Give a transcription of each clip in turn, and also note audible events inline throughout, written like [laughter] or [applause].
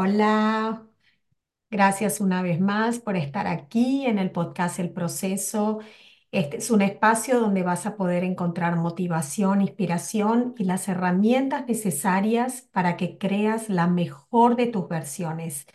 Hola, gracias una vez más por estar aquí en el podcast El Proceso. Este es un espacio donde vas a poder encontrar motivación, inspiración y las herramientas necesarias para que creas la mejor de tus versiones.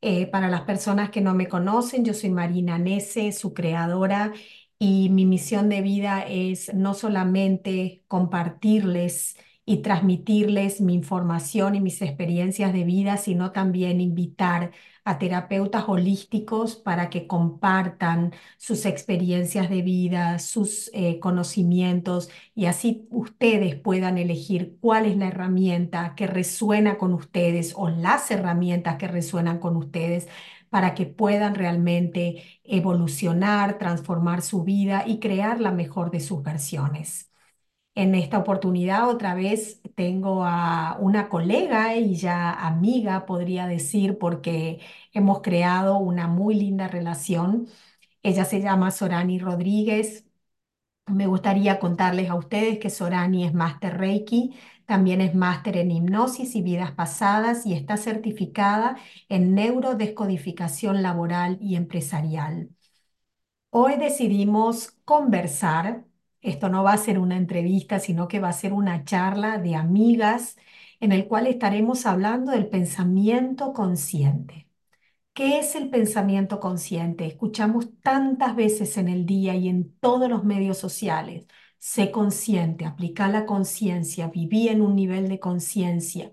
Eh, para las personas que no me conocen, yo soy Marina Nese, su creadora, y mi misión de vida es no solamente compartirles y transmitirles mi información y mis experiencias de vida, sino también invitar a terapeutas holísticos para que compartan sus experiencias de vida, sus eh, conocimientos y así ustedes puedan elegir cuál es la herramienta que resuena con ustedes o las herramientas que resuenan con ustedes para que puedan realmente evolucionar, transformar su vida y crear la mejor de sus versiones. En esta oportunidad otra vez tengo a una colega y ya amiga, podría decir, porque hemos creado una muy linda relación. Ella se llama Sorani Rodríguez. Me gustaría contarles a ustedes que Sorani es máster Reiki, también es máster en hipnosis y vidas pasadas y está certificada en neurodescodificación laboral y empresarial. Hoy decidimos conversar. Esto no va a ser una entrevista, sino que va a ser una charla de amigas en el cual estaremos hablando del pensamiento consciente. ¿Qué es el pensamiento consciente? Escuchamos tantas veces en el día y en todos los medios sociales. Sé consciente, aplica la conciencia, viví en un nivel de conciencia,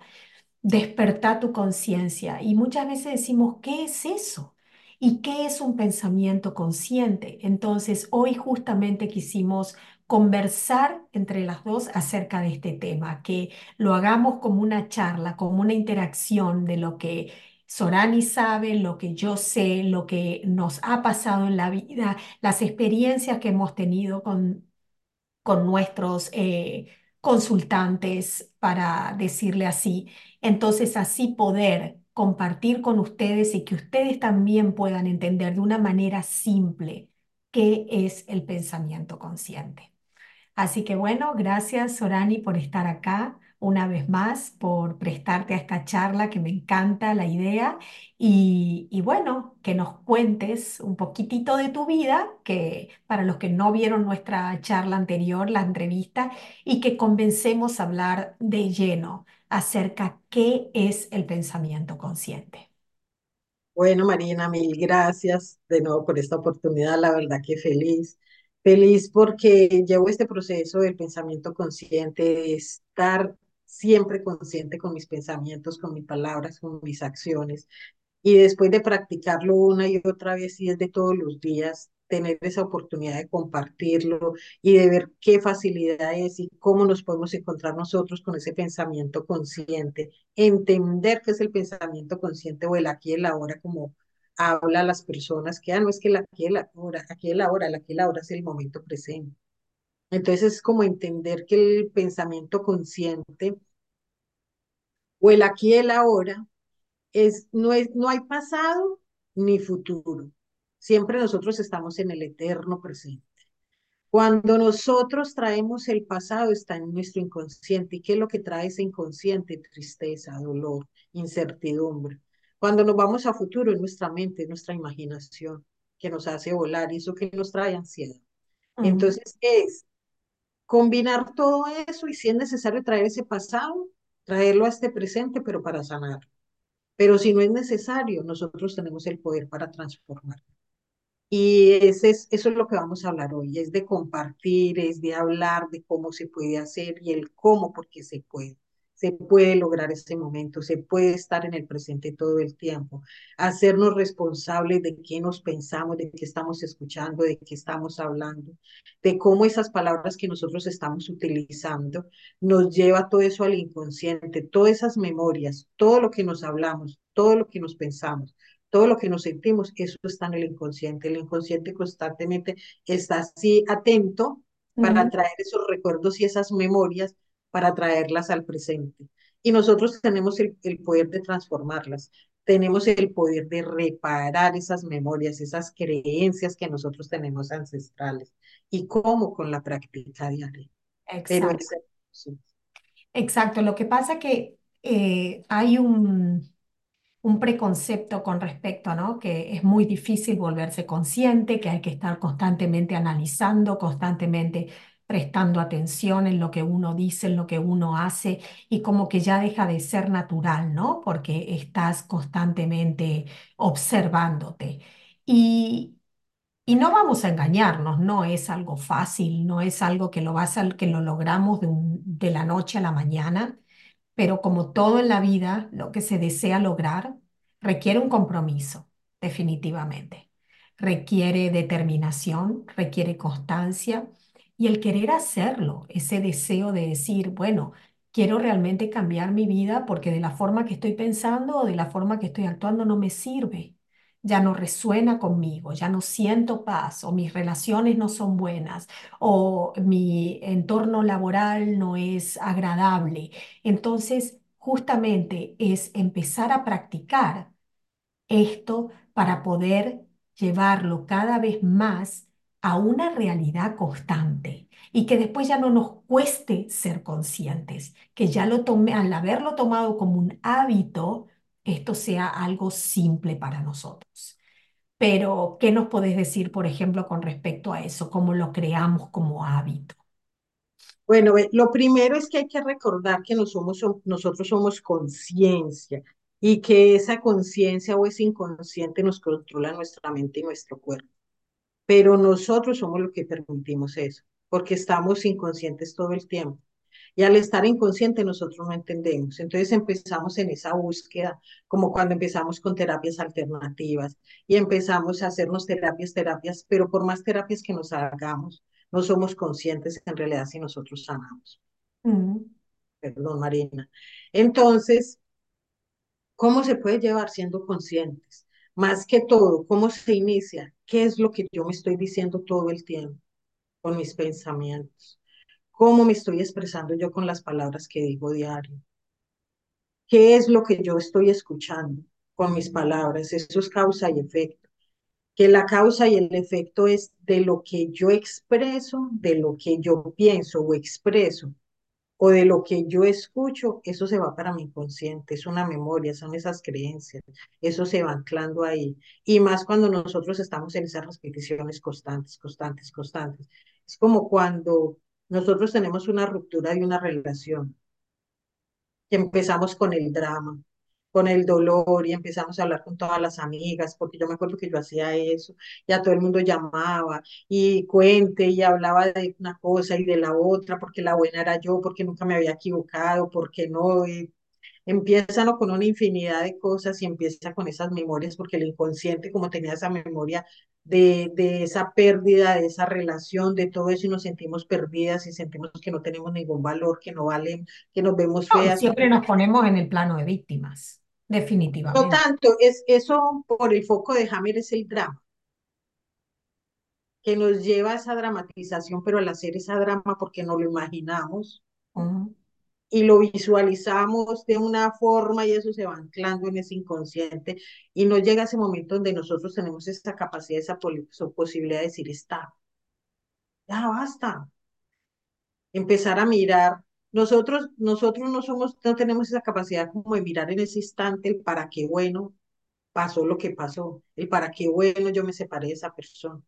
desperta tu conciencia. Y muchas veces decimos, ¿qué es eso? ¿Y qué es un pensamiento consciente? Entonces, hoy justamente quisimos conversar entre las dos acerca de este tema, que lo hagamos como una charla, como una interacción de lo que Sorani sabe, lo que yo sé, lo que nos ha pasado en la vida, las experiencias que hemos tenido con, con nuestros eh, consultantes, para decirle así. Entonces, así poder compartir con ustedes y que ustedes también puedan entender de una manera simple qué es el pensamiento consciente. Así que bueno, gracias Sorani por estar acá una vez más, por prestarte a esta charla que me encanta la idea y, y bueno, que nos cuentes un poquitito de tu vida, que para los que no vieron nuestra charla anterior, la entrevista, y que convencemos a hablar de lleno acerca qué es el pensamiento consciente. Bueno, Marina, mil gracias de nuevo por esta oportunidad. La verdad que feliz. Feliz porque llevo este proceso del pensamiento consciente, de estar siempre consciente con mis pensamientos, con mis palabras, con mis acciones. Y después de practicarlo una y otra vez y desde todos los días, tener esa oportunidad de compartirlo y de ver qué facilidad es y cómo nos podemos encontrar nosotros con ese pensamiento consciente, entender qué es el pensamiento consciente o el aquí y el ahora, como habla las personas, que ah, no es que el aquí el ahora, aquí el ahora, el aquí el ahora es el momento presente. Entonces es como entender que el pensamiento consciente o el aquí el ahora es, no, es, no hay pasado ni futuro. Siempre nosotros estamos en el eterno presente. Cuando nosotros traemos el pasado, está en nuestro inconsciente. ¿Y qué es lo que trae ese inconsciente? Tristeza, dolor, incertidumbre. Cuando nos vamos a futuro, es nuestra mente, nuestra imaginación, que nos hace volar y eso que nos trae ansiedad. Entonces, es combinar todo eso y si es necesario traer ese pasado, traerlo a este presente, pero para sanar. Pero si no es necesario, nosotros tenemos el poder para transformar. Y ese es, eso es lo que vamos a hablar hoy, es de compartir, es de hablar de cómo se puede hacer y el cómo, porque se puede se puede lograr este momento, se puede estar en el presente todo el tiempo, hacernos responsables de qué nos pensamos, de qué estamos escuchando, de qué estamos hablando, de cómo esas palabras que nosotros estamos utilizando nos lleva todo eso al inconsciente, todas esas memorias, todo lo que nos hablamos, todo lo que nos pensamos, todo lo que nos sentimos, eso está en el inconsciente. El inconsciente constantemente está así atento para traer esos recuerdos y esas memorias para traerlas al presente. Y nosotros tenemos el, el poder de transformarlas, tenemos el poder de reparar esas memorias, esas creencias que nosotros tenemos ancestrales. ¿Y cómo? Con la práctica diaria. Exacto. Exacto. Lo que pasa que eh, hay un, un preconcepto con respecto, ¿no? Que es muy difícil volverse consciente, que hay que estar constantemente analizando, constantemente prestando atención en lo que uno dice, en lo que uno hace, y como que ya deja de ser natural, ¿no? Porque estás constantemente observándote. Y, y no vamos a engañarnos, no es algo fácil, no es algo que lo, vas a, que lo logramos de, de la noche a la mañana, pero como todo en la vida, lo que se desea lograr requiere un compromiso, definitivamente. Requiere determinación, requiere constancia y el querer hacerlo, ese deseo de decir, bueno, quiero realmente cambiar mi vida porque de la forma que estoy pensando o de la forma que estoy actuando no me sirve ya no resuena conmigo, ya no siento paz o mis relaciones no son buenas o mi entorno laboral no es agradable. Entonces, justamente es empezar a practicar esto para poder llevarlo cada vez más a una realidad constante y que después ya no nos cueste ser conscientes, que ya lo tome, al haberlo tomado como un hábito, esto sea algo simple para nosotros. Pero, ¿qué nos podés decir, por ejemplo, con respecto a eso? ¿Cómo lo creamos como hábito? Bueno, lo primero es que hay que recordar que somos, som- nosotros somos conciencia y que esa conciencia o ese inconsciente nos controla nuestra mente y nuestro cuerpo. Pero nosotros somos los que permitimos eso, porque estamos inconscientes todo el tiempo. Y al estar inconsciente nosotros no entendemos. Entonces empezamos en esa búsqueda, como cuando empezamos con terapias alternativas y empezamos a hacernos terapias, terapias, pero por más terapias que nos hagamos, no somos conscientes en realidad si nosotros sanamos. Perdón, Marina. Entonces, ¿cómo se puede llevar siendo conscientes? Más que todo, ¿cómo se inicia? ¿Qué es lo que yo me estoy diciendo todo el tiempo con mis pensamientos? ¿Cómo me estoy expresando yo con las palabras que digo diario? ¿Qué es lo que yo estoy escuchando con mis palabras? Eso es causa y efecto. Que la causa y el efecto es de lo que yo expreso, de lo que yo pienso o expreso, o de lo que yo escucho, eso se va para mi inconsciente, es una memoria, son esas creencias, eso se va anclando ahí. Y más cuando nosotros estamos en esas repeticiones constantes, constantes, constantes. Es como cuando nosotros tenemos una ruptura de una relación que empezamos con el drama, con el dolor y empezamos a hablar con todas las amigas, porque yo me acuerdo que yo hacía eso, y a todo el mundo llamaba y cuente y hablaba de una cosa y de la otra, porque la buena era yo, porque nunca me había equivocado, porque no, y empieza ¿no? con una infinidad de cosas y empieza con esas memorias, porque el inconsciente, como tenía esa memoria de, de esa pérdida, de esa relación, de todo eso, y nos sentimos perdidas y sentimos que no tenemos ningún valor, que no valen, que nos vemos No, feas. siempre nos ponemos en el plano de víctimas, No definitivamente. tanto, es eso por el foco de Hammer es el drama, que nos lleva a esa dramatización, pero al hacer esa drama porque no lo imaginamos Ujú. y lo visualizamos de una forma y eso se va anclando en ese inconsciente y no llega ese momento donde nosotros tenemos esa capacidad, esa posibilidad de decir, está, ya basta, empezar a mirar. Nosotros, nosotros no somos, no tenemos esa capacidad como de mirar en ese instante el para qué bueno pasó lo que pasó, el para qué bueno yo me separé de esa persona.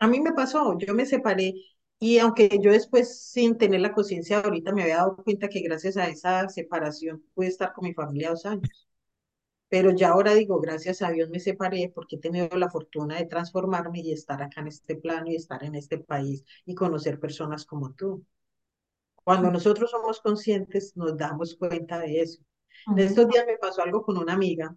A mí me pasó, yo me separé y aunque yo después sin tener la conciencia ahorita me había dado cuenta que gracias a esa separación pude estar con mi familia dos años. Pero ya ahora digo, gracias a Dios me separé porque he tenido la fortuna de transformarme y estar acá en este plano y estar en este país y conocer personas como tú. Cuando nosotros somos conscientes nos damos cuenta de eso. En estos días me pasó algo con una amiga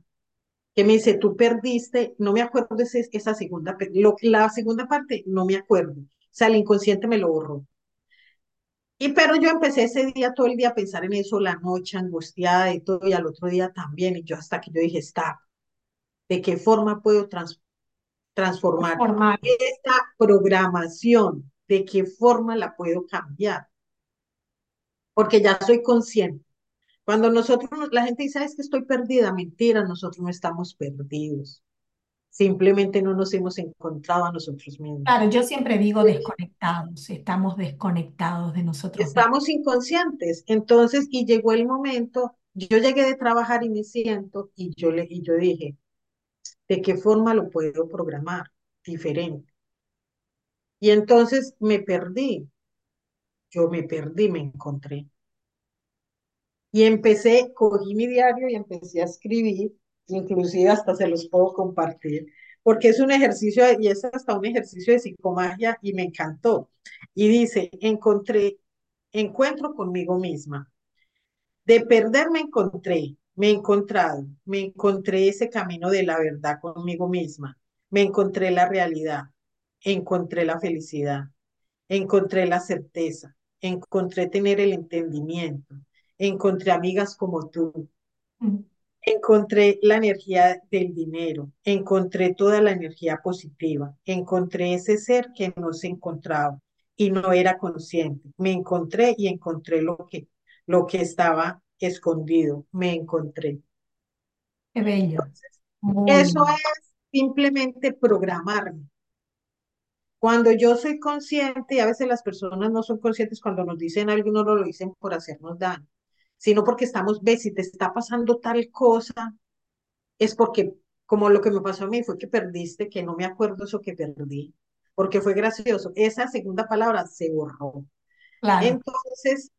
que me dice, tú perdiste, no me acuerdo de ese- esa segunda, lo, la segunda parte, no me acuerdo. O sea, el inconsciente me lo borró. Y pero yo empecé ese día, todo el día a pensar en eso, la noche angustiada y todo, y al otro día también, y yo hasta que yo dije, está, ¿de qué forma puedo trans- transformar Formar. esta programación? ¿De qué forma la puedo cambiar? Porque ya soy consciente. Cuando nosotros, la gente dice, "Ah, es que estoy perdida, mentira, nosotros no estamos perdidos. Simplemente no nos hemos encontrado a nosotros mismos. Claro, yo siempre digo desconectados, estamos desconectados de nosotros mismos. Estamos inconscientes. Entonces, y llegó el momento yo llegué de trabajar y me siento y yo, le, y yo dije, ¿de qué forma lo puedo programar diferente? Y entonces me perdí, yo me perdí, me encontré. Y empecé, cogí mi diario y empecé a escribir, inclusive hasta se los puedo compartir, porque es un ejercicio y es hasta un ejercicio de psicomagia y me encantó. Y dice, encontré, encuentro conmigo misma. De perder me encontré, me he encontrado, me encontré ese camino de la verdad conmigo misma, me encontré la realidad, encontré la felicidad, encontré la certeza, encontré tener el entendimiento, encontré amigas como tú, encontré la energía del dinero, encontré toda la energía positiva, encontré ese ser que no se encontraba y no era consciente. Me encontré y encontré lo que, lo que estaba escondido, me encontré. Qué bello. Eso es simplemente programarme. Cuando yo soy consciente, y a veces las personas no son conscientes cuando nos dicen algo, no lo dicen por hacernos daño, sino porque estamos, ves, si te está pasando tal cosa, es porque, como lo que me pasó a mí, fue que perdiste, que no me acuerdo eso que perdí, porque fue gracioso. Esa segunda palabra se borró. Claro. Entonces,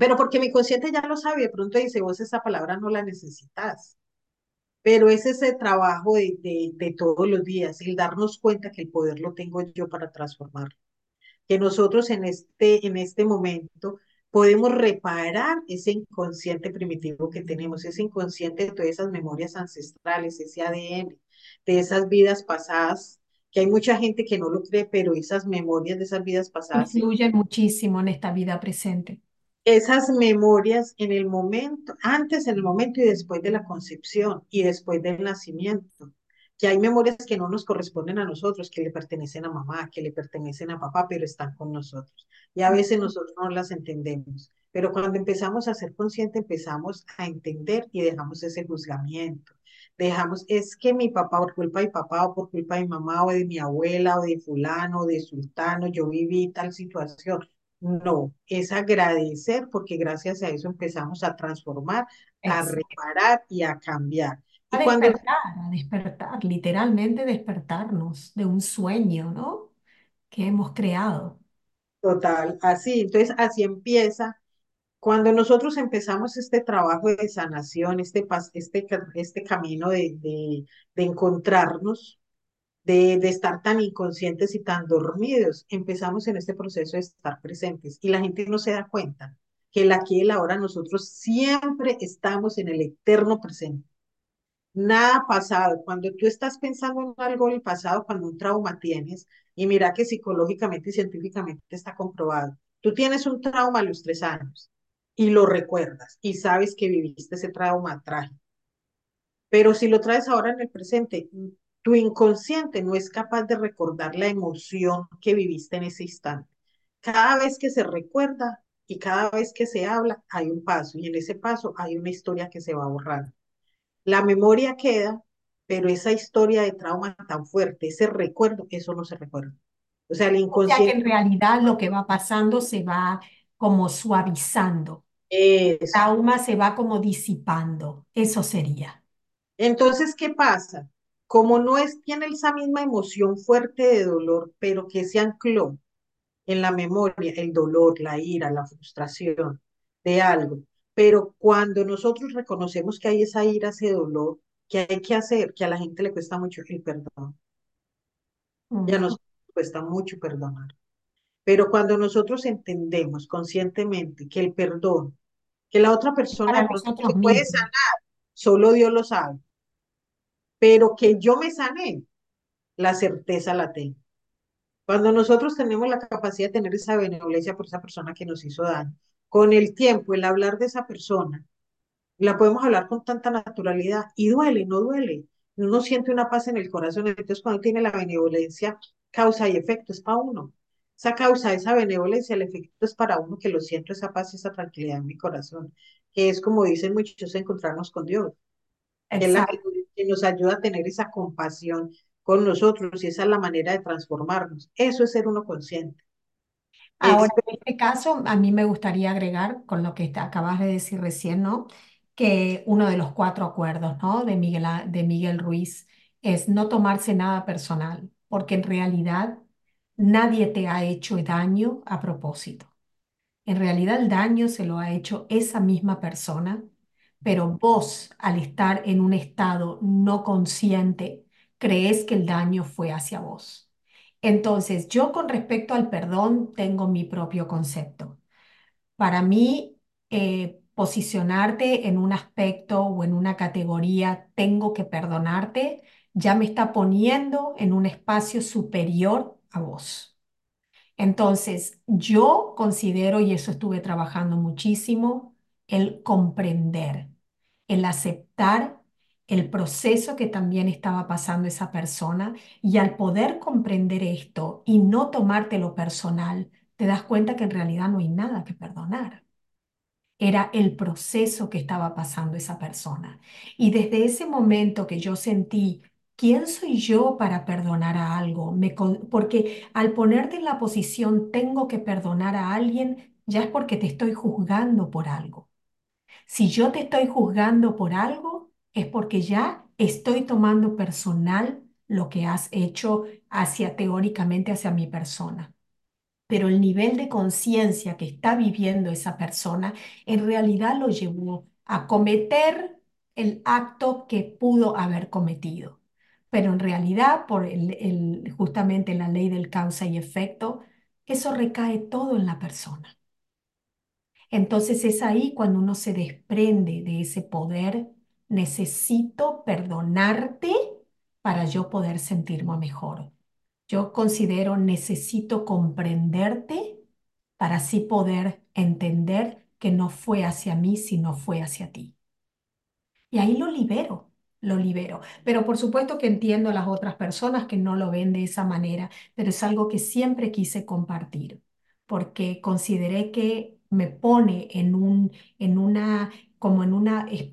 pero porque mi consciente ya lo sabe, de pronto dice, vos esa palabra no la necesitas. Pero es ese trabajo de, de, de todos los días, el darnos cuenta que el poder lo tengo yo para transformar que nosotros en este, en este momento podemos reparar ese inconsciente primitivo que tenemos, ese inconsciente de todas esas memorias ancestrales, ese ADN, de esas vidas pasadas, que hay mucha gente que no lo cree, pero esas memorias de esas vidas pasadas Influyen muchísimo en esta vida presente. Esas memorias en el momento, antes, en el momento y después de la concepción y después del nacimiento. Que hay memorias que no nos corresponden a nosotros, que le pertenecen a mamá, que le pertenecen a papá, pero están con nosotros. Y a veces nosotros no las entendemos. Pero cuando empezamos a ser conscientes, empezamos a entender y dejamos ese juzgamiento. Dejamos, es que mi papá, por culpa de mi papá, o por culpa de mi mamá, o de mi abuela, o de fulano, o de sultano, yo viví tal situación no, es agradecer porque gracias a eso empezamos a transformar, a reparar y a cambiar. a Y cuando, despertar, a despertar, literalmente despertarnos de un sueño, ¿no? Que hemos creado. total, así, entonces así empieza. Cuando nosotros empezamos este trabajo de sanación, este, este, este camino de, de, de encontrarnos, de, de estar tan inconscientes y tan dormidos, empezamos en este proceso de estar presentes y la gente no se da cuenta que el aquí y el ahora nosotros siempre estamos en el eterno presente. Nada pasado. Cuando tú estás pensando en algo del pasado, cuando un trauma tienes, y mira que psicológicamente y científicamente está comprobado, tú tienes un trauma a los tres años y lo recuerdas y sabes que viviste ese trauma trágico. Pero si lo traes ahora en el presente, tu inconsciente no es capaz de recordar la emoción que viviste en ese instante. Cada vez que se recuerda y cada vez que se habla, hay un paso y en ese paso hay una historia que se va borrando. La memoria queda, pero esa historia de trauma tan fuerte, ese recuerdo, eso no se recuerda. O sea, el O sea que inconsciente en realidad lo que va pasando se va como suavizando. es. Trauma se va como disipando. Eso sería. Entonces, ¿qué pasa? Como no es, tiene esa misma emoción fuerte de dolor, pero que se ancló en la memoria, el dolor, la ira, la frustración de algo. Pero cuando nosotros reconocemos que hay esa ira, ese dolor, ¿qué hay que hacer? Que a la gente le cuesta mucho el perdón. Ya nos cuesta mucho perdonar. Pero cuando nosotros entendemos conscientemente que el perdón, que la otra persona se puede sanar, solo Dios lo sabe, pero que yo me sané, la certeza la tengo. Cuando nosotros tenemos la capacidad de tener esa benevolencia por esa persona que nos hizo daño, con el tiempo, el hablar de esa persona, la podemos hablar con tanta naturalidad y duele, no duele. Uno siente una paz en el corazón. Entonces, cuando tiene la benevolencia, causa y efecto es para uno. Esa causa, esa benevolencia, el efecto es para uno que lo siento, esa paz y esa tranquilidad en mi corazón, que es como dicen muchos, encontrarnos con Dios, Exacto. Que nos ayuda a tener esa compasión con nosotros y esa es la manera de transformarnos. Eso es ser uno consciente. Ahora, en este caso, a mí me gustaría agregar, con lo que acabas de decir recién, ¿no? Que uno de los cuatro acuerdos, ¿no? De Miguel, de Miguel Ruiz es no tomarse nada personal, porque en realidad nadie te ha hecho daño a propósito. En realidad el daño se lo ha hecho esa misma persona, pero vos, al estar en un estado no consciente, crees que el daño fue hacia vos. Entonces, yo con respecto al perdón tengo mi propio concepto. Para mí, eh, posicionarte en un aspecto o en una categoría, tengo que perdonarte, ya me está poniendo en un espacio superior a vos. Entonces, yo considero, y eso estuve trabajando muchísimo, el comprender, el aceptar el proceso que también estaba pasando esa persona y al poder comprender esto y no tomártelo personal, te das cuenta que en realidad no hay nada que perdonar era el proceso que estaba pasando esa persona. Y desde ese momento que yo sentí, ¿quién soy yo para perdonar a algo? Me porque al ponerte en la posición, tengo que perdonar a alguien, ya es porque te estoy juzgando por algo. Si yo te estoy juzgando por algo, es porque ya estoy tomando personal lo que has hecho hacia teóricamente hacia mi persona pero el nivel de conciencia que está viviendo esa persona en realidad lo llevó a cometer el acto que pudo haber cometido. Pero en realidad, por justamente la ley del causa y efecto, eso recae todo en la persona. Entonces es ahí cuando uno se desprende de ese poder, necesito perdonarte para yo poder sentirme mejor. Yo considero necesito comprenderte para así poder entender que no fue hacia mí, sino fue hacia ti. Y ahí lo libero, lo libero. Pero por supuesto que entiendo a las otras personas que no lo ven de esa manera, pero es algo que siempre quise compartir, porque consideré que me pone en un, en una, como en un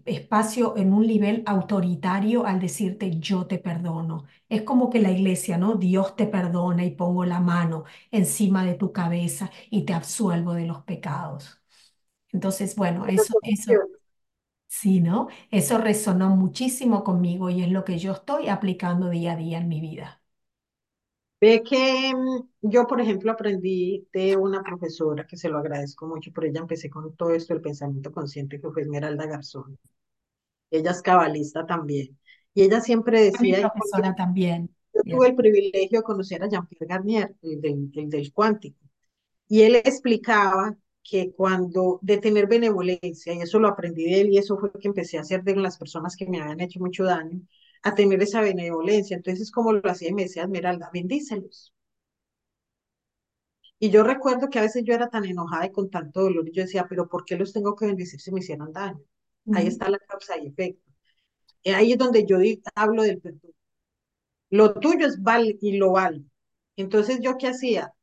espacio, en un nivel autoritario al decirte yo te perdono. Es como que la iglesia, ¿no? Dios te perdona y pongo la mano encima de tu cabeza y te absuelvo de los pecados. Entonces, bueno, eso, eso Sí, ¿no? Eso resonó muchísimo conmigo y es lo que yo estoy aplicando día a día en mi vida. Ve que mm, yo, por ejemplo, aprendí de una profesora que se lo agradezco mucho, por ella empecé con todo esto del pensamiento consciente, que fue Esmeralda Garzón. Ella es cabalista también. Y ella siempre mi decía, porque profesora también. yo tuve el privilegio de conocer a Jean-Pierre Garnier, el del, el del cuántico, y él explicaba que cuando de tener benevolencia, y eso lo aprendí de él, y eso fue lo que empecé a hacer de las personas que me habían hecho mucho daño, a tener esa benevolencia. Entonces, como lo hacía, y me decía Esmeralda, bendícelos Y yo recuerdo que a veces yo era tan enojada y con tanto dolor, y yo decía, pero ¿por qué los tengo que bendecir si me hicieron daño? Ahí está la causa y efecto. Y ahí es donde yo hablo del perdón. Lo tuyo es val y lo vale. Entonces, ¿yo qué hacía?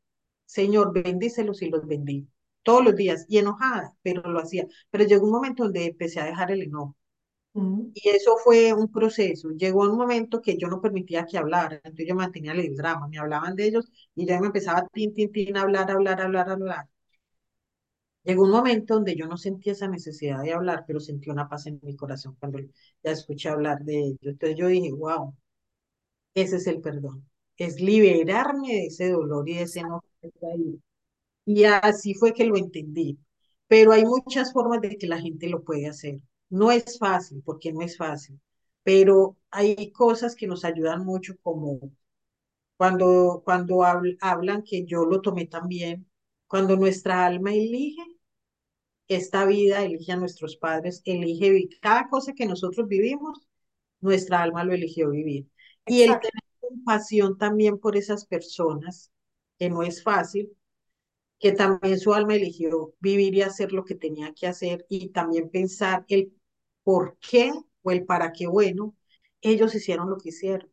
Señor, bendícelos y los bendigo. Todos los días, y enojada, pero lo hacía. Pero llegó un momento donde empecé a dejar el enojo. Y eso fue un proceso. Llegó un momento que yo no permitía que hablaran. Entonces yo mantenía el drama. Me hablaban de ellos y ya me empezaba tin, tin, tin, a hablar, hablar, hablar, hablar. Llegó un momento donde yo no sentía esa necesidad de hablar, pero sentí una paz en mi corazón cuando ya escuché hablar de ellos. Entonces yo dije, wow, ese es el perdón. Es liberarme de ese dolor y de ese ahí. Y así fue que lo entendí. Pero hay muchas formas de que la gente lo puede hacer. No es fácil, porque no es fácil, pero hay cosas que nos ayudan mucho, como cuando, cuando habl- hablan, que yo lo tomé también, cuando nuestra alma elige esta vida, elige a nuestros padres, elige cada cosa que nosotros vivimos, nuestra alma lo eligió vivir. Y el tener compasión también por esas personas, que no es fácil, que también su alma eligió vivir y hacer lo que tenía que hacer y también pensar el por qué o el para qué bueno ellos hicieron lo que hicieron.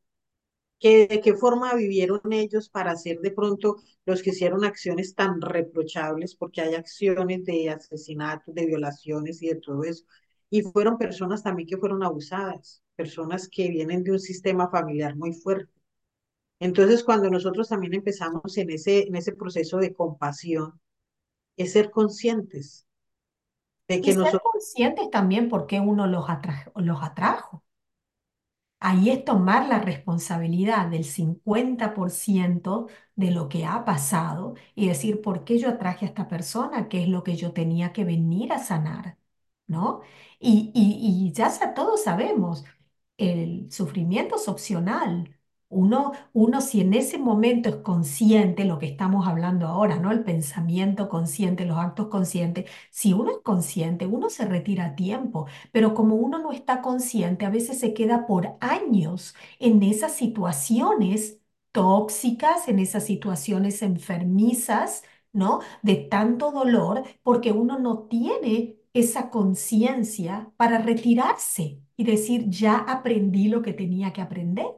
Que, de qué forma vivieron ellos para ser de pronto los que hicieron acciones tan reprochables, porque hay acciones de asesinatos, de violaciones y de todo eso. Y fueron personas también que fueron abusadas, personas que vienen de un sistema familiar muy fuerte. Entonces, cuando nosotros también empezamos en ese, en ese proceso de compasión, es ser conscientes de Y que ser nosotros, conscientes también por qué uno los atrajo, los atrajo. Ahí es tomar la responsabilidad del 50% de lo que ha pasado y decir, ¿por qué yo atraje a esta persona? ¿Qué es lo que yo tenía que venir a sanar? ¿No? Y, y, y ya todos sabemos, el sufrimiento es opcional. Uno, uno si en ese momento es consciente, lo que estamos hablando ahora, ¿no? El pensamiento consciente, los actos conscientes, si uno es consciente, uno se retira a tiempo. Pero como uno no está consciente, a veces se queda por años en esas situaciones tóxicas, en esas situaciones enfermizas, ¿no? De tanto dolor, porque uno no tiene esa conciencia para retirarse y decir, ya aprendí lo que tenía que aprender.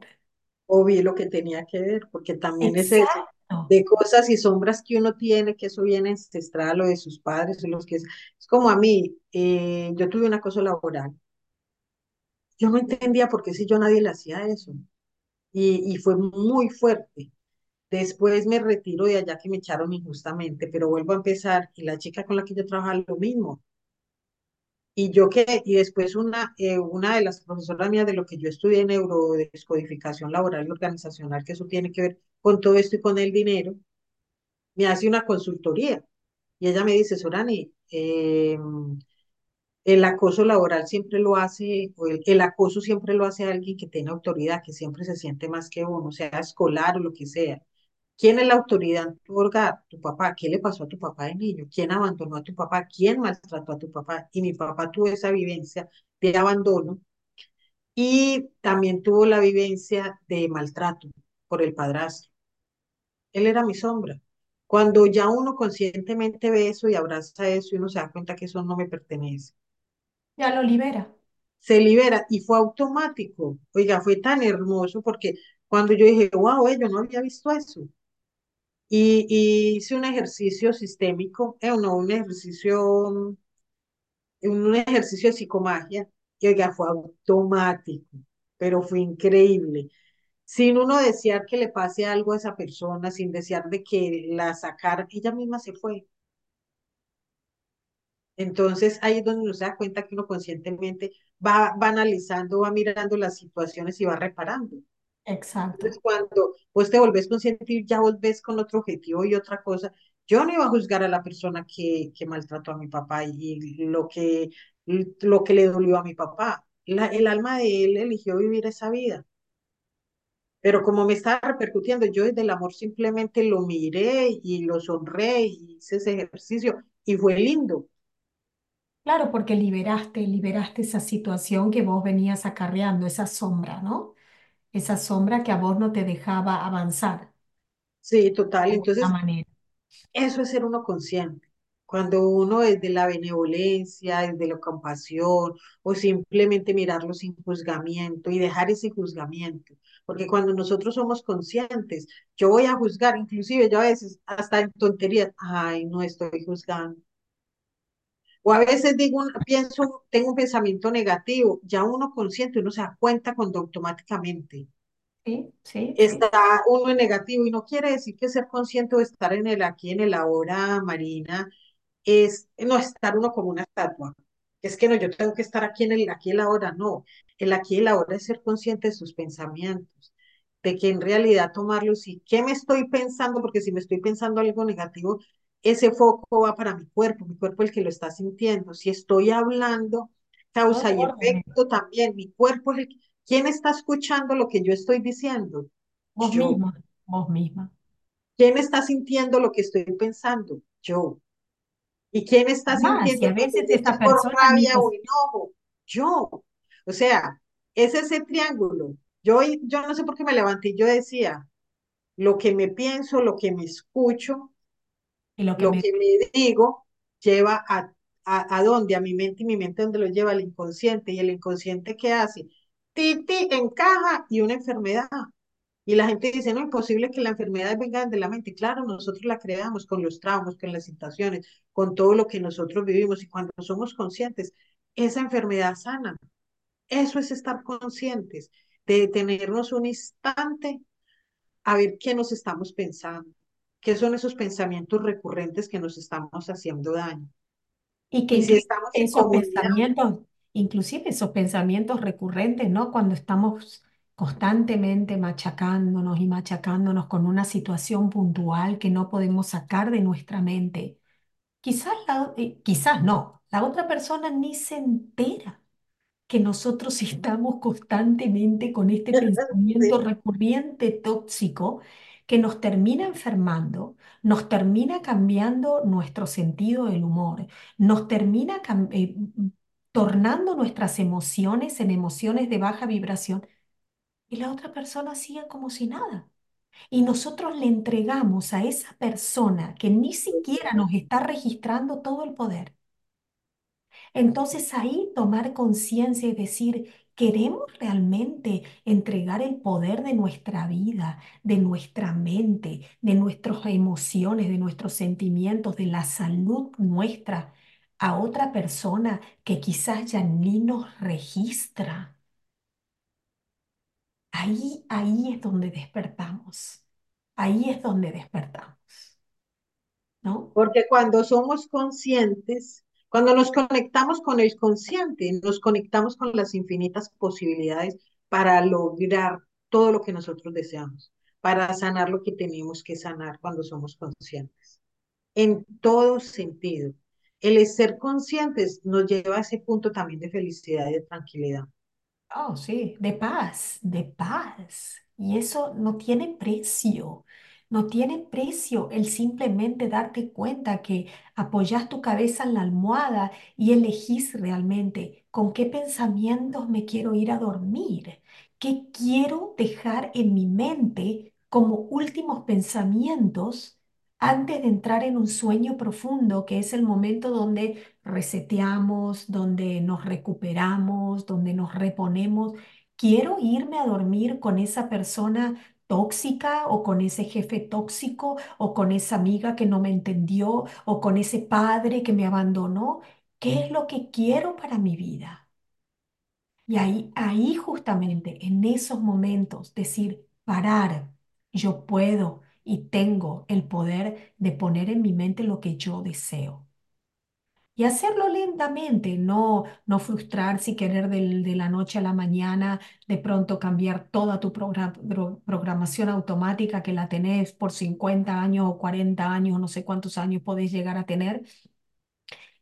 O vi lo que tenía que ver, porque también es eso, de cosas y sombras que uno tiene, que eso viene ancestral o de sus padres, o los que es, es como a mí, eh, yo tuve un acoso laboral, yo no entendía por qué si yo nadie le hacía eso, y, y fue muy fuerte. Después me retiro de allá que me echaron injustamente, pero vuelvo a empezar y la chica con la que yo trabajaba lo mismo. Y yo que, y después una, eh, una de las profesoras mías de lo que yo estudié en neurodescodificación laboral y organizacional, que eso tiene que ver con todo esto y con el dinero, me hace una consultoría. Y ella me dice, Sorani, eh, el acoso laboral siempre lo hace, o el, el acoso siempre lo hace alguien que tiene autoridad, que siempre se siente más que uno, sea escolar o lo que sea. ¿Quién es la autoridad en tu hogar? Tu papá. ¿Qué le pasó a tu papá de niño? ¿Quién abandonó a tu papá? ¿Quién maltrató a tu papá? Y mi papá tuvo esa vivencia de abandono y también tuvo la vivencia de maltrato por el padrastro. Él era mi sombra. Cuando ya uno conscientemente ve eso y abraza eso y uno se da cuenta que eso no me pertenece, Ya lo libera. se libera y fue automático. Oiga, fue tan hermoso porque cuando yo dije, wow, yo no había visto eso. Y, hice un ejercicio sistémico, eh, no, un ejercicio, un ejercicio de psicomagia, y oiga, fue automático, pero fue increíble. Sin uno desear que le pase algo a esa persona, sin desear de que la sacara, ella misma se fue. Entonces ahí es donde uno se da cuenta que uno conscientemente va, va analizando, va mirando las situaciones y va reparando. Entonces, Exacto. cuando vos te volvés consciente y ya volvés con otro objetivo y otra cosa, yo no iba a juzgar a la persona que, que maltrató a mi papá y lo que, lo que le dolió a mi papá. La, el alma de él eligió vivir esa vida. Pero como me estaba repercutiendo, yo desde el amor simplemente lo miré y lo sonré y hice ese ejercicio y fue lindo. Claro, porque liberaste, liberaste esa situación que vos venías acarreando, esa sombra, ¿no? Esa sombra que a vos no te dejaba avanzar Sí, total. de Entonces, manera. Eso es ser uno consciente. Cuando uno desde la benevolencia, desde la compasión, o simplemente mirarlo sin juzgamiento y dejar ese juzgamiento. Porque cuando nosotros somos conscientes, yo voy a juzgar, inclusive yo a veces hasta en tonterías, ay, no estoy juzgando. O a veces digo, pienso, tengo un pensamiento negativo, ya uno consciente, uno se da cuenta cuando automáticamente Sí, sí, sí. está uno en negativo y no quiere decir que ser consciente o estar en el aquí, en el ahora, Marina, es no estar uno como una estatua. Es que no, yo tengo que estar aquí en el aquí y el ahora, no. El aquí y el ahora es ser consciente de sus pensamientos, de que en realidad tomarlos y qué me estoy pensando, porque si me estoy pensando algo negativo, ese foco va para mi cuerpo, mi cuerpo es el que lo está sintiendo. Si estoy hablando, causa y efecto también, mi cuerpo es el que... ¿Quién está escuchando lo que yo estoy diciendo? Vos Yo. misma, vos misma. ¿Quién está sintiendo lo que estoy pensando? Yo. ¿Y quién está y sintiendo a que veces me esa es por persona rabia o enojo? Yo. O sea, es ese triángulo. Yo, yo no sé por qué me levanté y yo decía, lo que me pienso, lo que me escucho, Y lo que lo me... que me digo, lleva a, a, a dónde, a mi mente y mi mente donde lo lleva el inconsciente. ¿Y el inconsciente qué hace? Titi encaja y una enfermedad. Y la gente dice, no, imposible que la enfermedad venga de la mente. Claro, nosotros la creamos con los traumas, con las situaciones, con todo lo que nosotros vivimos. Y cuando somos conscientes, esa enfermedad sana. Eso es estar conscientes, de detenernos un instante a ver qué nos estamos pensando, qué son esos pensamientos recurrentes que nos estamos haciendo daño. Y que Y si estamos esos pensamientos, inclusive esos pensamientos recurrentes, ¿no? Cuando estamos constantemente machacándonos y machacándonos con una situación puntual que no podemos sacar de nuestra mente, quizás, la, eh, quizás no, la otra persona ni se entera que nosotros [laughs] estamos constantemente con este pensamiento recurrente tóxico que nos termina enfermando, nos termina cambiando nuestro sentido del humor, nos termina eh, tornando nuestras emociones en emociones de baja vibración y la otra persona sigue como si nada. Y nosotros le entregamos a esa persona que ni siquiera nos está registrando todo el poder entonces ahí tomar conciencia y decir, ¿queremos realmente entregar el poder de nuestra vida, de nuestra mente, de nuestras emociones, de nuestros sentimientos, de la salud nuestra a otra persona que quizás ya ni nos registra? Ahí, ahí es donde despertamos. Ahí es donde despertamos, ¿no? porque cuando somos conscientes, cuando nos conectamos con el consciente, nos conectamos con las infinitas posibilidades para lograr todo lo que nosotros deseamos, para sanar lo que tenemos que sanar cuando somos conscientes. En todo sentido. El ser conscientes nos lleva a ese punto también de felicidad y de tranquilidad. Oh, sí, de paz, de paz. Y eso no tiene precio, no tiene precio el simplemente darte cuenta que apoyas tu cabeza en la almohada y elegís realmente con qué pensamientos me quiero ir a dormir, qué quiero dejar en mi mente como últimos pensamientos antes de entrar en un sueño profundo, que es el momento donde reseteamos, donde nos recuperamos, donde nos reponemos. Quiero irme a dormir con esa persona tóxica o con ese jefe tóxico o con esa amiga que no me entendió o con ese padre que me abandonó. ¿Qué es lo que quiero para mi vida? Y ahí, ahí justamente, en esos momentos, decir, parar, yo puedo y tengo el poder de poner en mi mente lo que yo deseo. Y hacerlo lentamente, no, no frustrarse y querer de la noche a la mañana de pronto cambiar toda tu progra- pro- programación automática que la tenés por 50 años o 40 años, no sé cuántos años podés llegar a tener.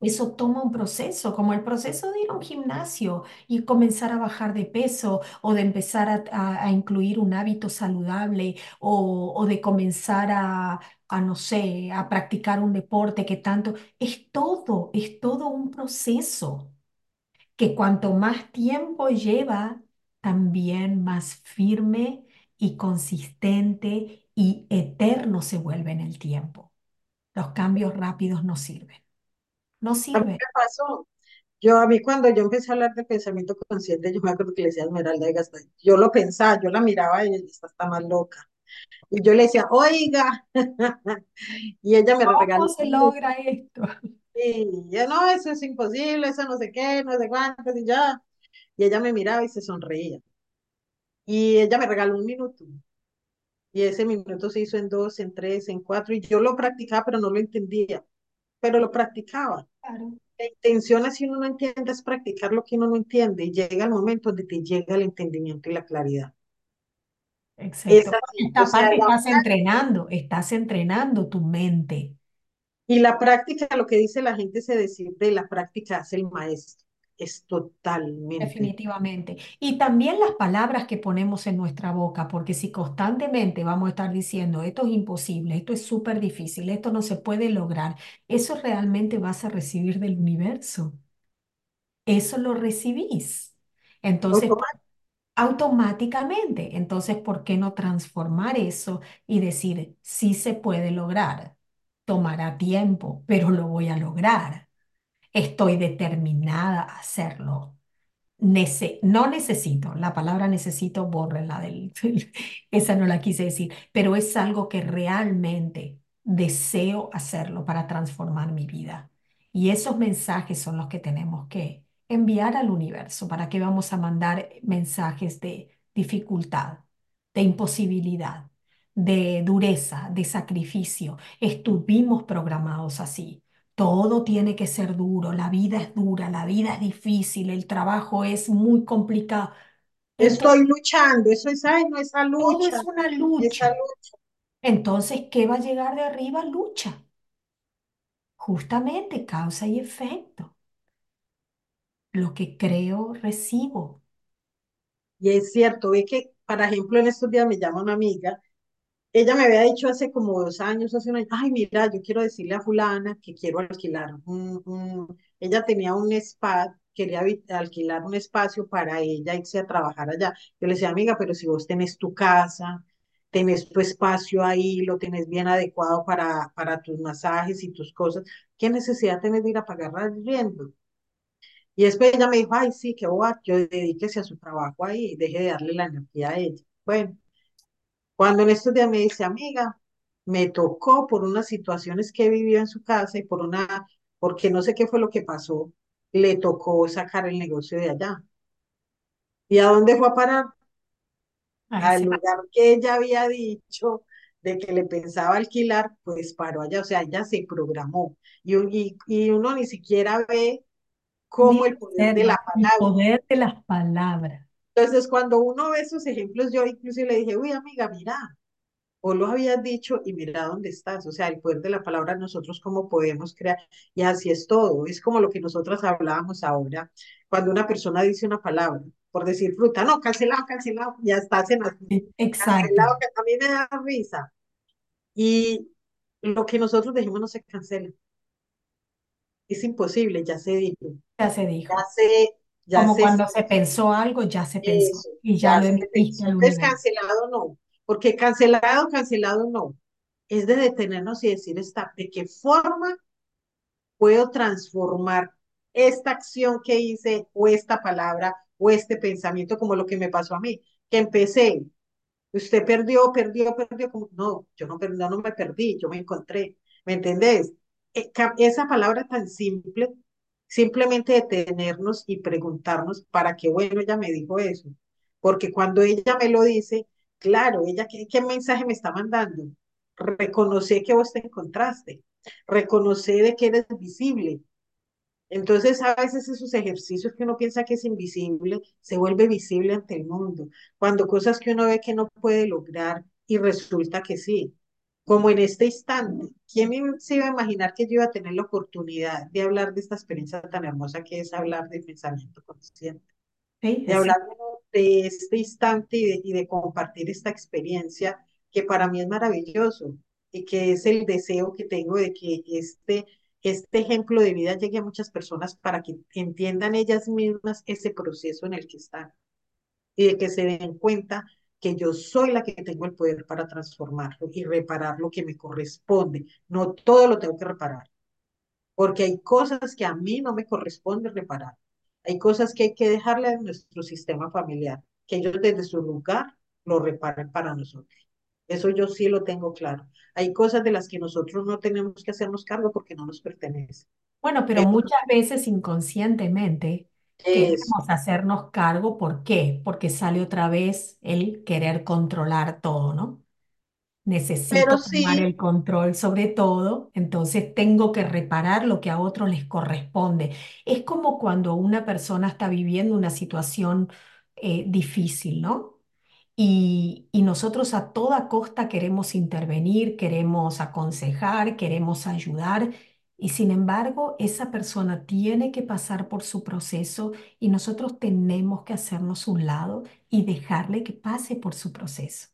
Eso toma un proceso, como el proceso de ir a un gimnasio y comenzar a bajar de peso o de empezar a, incluir un hábito saludable o de comenzar a, a, no sé, a practicar un deporte que tanto. Es todo, es todo un proceso que cuanto más tiempo lleva, también más firme y consistente y eterno se vuelve en el tiempo. Los cambios rápidos no sirven, no sirven. pasó. Yo, a mí cuando yo empecé a hablar de pensamiento consciente, yo me acuerdo que le decía Esmeralda, oiga, está- yo lo pensaba, yo la miraba y ella está, está más loca. Y yo le decía, oiga, [laughs] y ella me regaló ¿Cómo se logra esto? Y yo, no, eso es imposible, eso no sé qué, no sé cuántos, y ya. Y ella me miraba y se sonreía. Y ella me regaló un minuto. Y ese minuto se hizo en dos, en tres, en cuatro, y yo lo practicaba, pero no lo entendía, pero lo practicaba. Claro, La intención, si uno no entiende, es practicar lo que uno no entiende, y llega el momento donde te llega el entendimiento y la claridad. Exacto. Porque así, esta o sea, aparte la estás entrenando, estás entrenando tu mente, Y la práctica, lo que dice la gente se decir de la práctica hace el maestro. Es totalmente. definitivamente. Y también las palabras que ponemos en nuestra boca, porque si constantemente vamos a estar diciendo, esto es imposible, esto es súper difícil, esto no se puede lograr, eso realmente vas a recibir del universo. Eso lo recibís. Entonces. Automáticamente. Entonces, ¿por qué no transformar eso y decir, sí se puede lograr? Tomará tiempo, pero lo voy a lograr. Estoy determinada a hacerlo. No necesito, la palabra necesito, bórrenla del, [laughs] esa no la quise decir, pero es algo que realmente deseo hacerlo para transformar mi vida. Y esos mensajes son los que tenemos que enviar al universo. ¿Para qué vamos a mandar mensajes de dificultad, de imposibilidad? de dureza, de sacrificio. Estuvimos programados así. Todo tiene que ser duro, la vida es dura, la vida es difícil, el trabajo es muy complicado. Entonces, Estoy luchando, eso es, ay, no, esa todo lucha, es una esa lucha. Entonces, ¿qué va a llegar de arriba? Lucha. Justamente causa y efecto. Lo que creo, recibo. Y es cierto, ve que, por ejemplo, en estos días me llama una amiga Ella me había dicho hace como dos años, hace un año, ay, mira, yo quiero decirle a fulana que quiero alquilar un, un-". ella tenía un spa, quería alquilar un espacio para ella irse a trabajar allá. Yo le decía, amiga, pero si vos tenés tu casa, tenés tu espacio ahí, lo tenés bien adecuado para, para tus masajes y tus cosas, ¿qué necesidad tenés de ir a pagar arriendo? Y después ella me dijo, ay, sí, qué boba, yo dedíquese a su trabajo ahí y deje de darle la energía a ella. Bueno. Cuando en estos días me dice, amiga, me tocó por unas situaciones que vivió en su casa y por una, porque no sé qué fue lo que pasó, le tocó sacar el negocio de allá. ¿Y a dónde fue a parar? Al lugar que ella había dicho de que le pensaba alquilar, pues paró allá, o sea, ella se programó. Y, y, y uno ni siquiera ve Mira, el poder de la Sergio, el palabra. poder de las palabras. Entonces, cuando uno ve esos ejemplos, yo incluso le dije, uy, amiga, mira, o lo habías dicho y mira dónde estás. O sea, el poder de la palabra, nosotros cómo podemos crear. Y así es todo. Es como lo que nosotras hablábamos ahora. Cuando una persona dice una palabra, por decir fruta, no, cancelado, cancelado, ya estás en así. Sí, Exacto, Cancelado, que a mí me da risa. Y lo que nosotros dijimos no se cancela. Es imposible, ya se dijo. ya se Ya dijo. se, ya Como se cuando se pensó algo, ya se pensó Eso, y ya ya lo emitiste al Entonces, cancelado no, porque cancelado, cancelado no. Es de detenernos y decir, está, ¿de qué forma puedo transformar esta acción que hice o esta palabra o este pensamiento como lo que me pasó a mí? Que empecé Usted perdió, perdió, perdió. Como, no, yo no, no, no me perdí, yo me encontré. ¿Me entendés? E- ca- Esa palabra tan simple, simplemente detenernos y preguntarnos para qué bueno ella me dijo eso. Porque cuando ella me lo dice, claro, ella, ¿qué, qué mensaje me está mandando? Reconoce que vos te encontraste, reconoce de que eres visible, entonces, a veces esos ejercicios que uno piensa que es invisible, se vuelve visible ante el mundo. Cuando cosas que uno ve que no puede lograr y resulta que sí. Como en este instante, ¿quién se iba a imaginar que yo iba a tener la oportunidad de hablar de esta experiencia tan hermosa que es hablar de pensamiento consciente? Sí, de hablar de este instante y de, y de compartir esta experiencia que para mí es maravilloso y que es el deseo que tengo de que este, este ejemplo de vida llegue a muchas personas para que entiendan ellas mismas ese proceso en el que están y de que se den cuenta que yo soy la que tengo el poder para transformarlo y reparar lo que me corresponde. No todo lo tengo que reparar porque hay cosas que a mí no me corresponde reparar. Hay cosas que hay que dejarle a nuestro sistema familiar, que ellos desde su lugar lo reparen para nosotros. Eso yo sí lo tengo claro. Hay cosas de las que nosotros no tenemos que hacernos cargo porque no nos pertenecen. Bueno, pero muchas veces inconscientemente. Queremos hacernos cargo. ¿Por qué? Porque sale otra vez el querer controlar todo, ¿no? Necesito tomar el control sobre todo, entonces tengo que reparar lo que a otros les corresponde. Es como cuando una persona está viviendo una situación eh, difícil, ¿no? Y, y nosotros a toda costa queremos intervenir, queremos aconsejar, queremos ayudar, y sin embargo esa persona tiene que pasar por su proceso y nosotros tenemos que hacernos un lado y dejarle que pase por su proceso.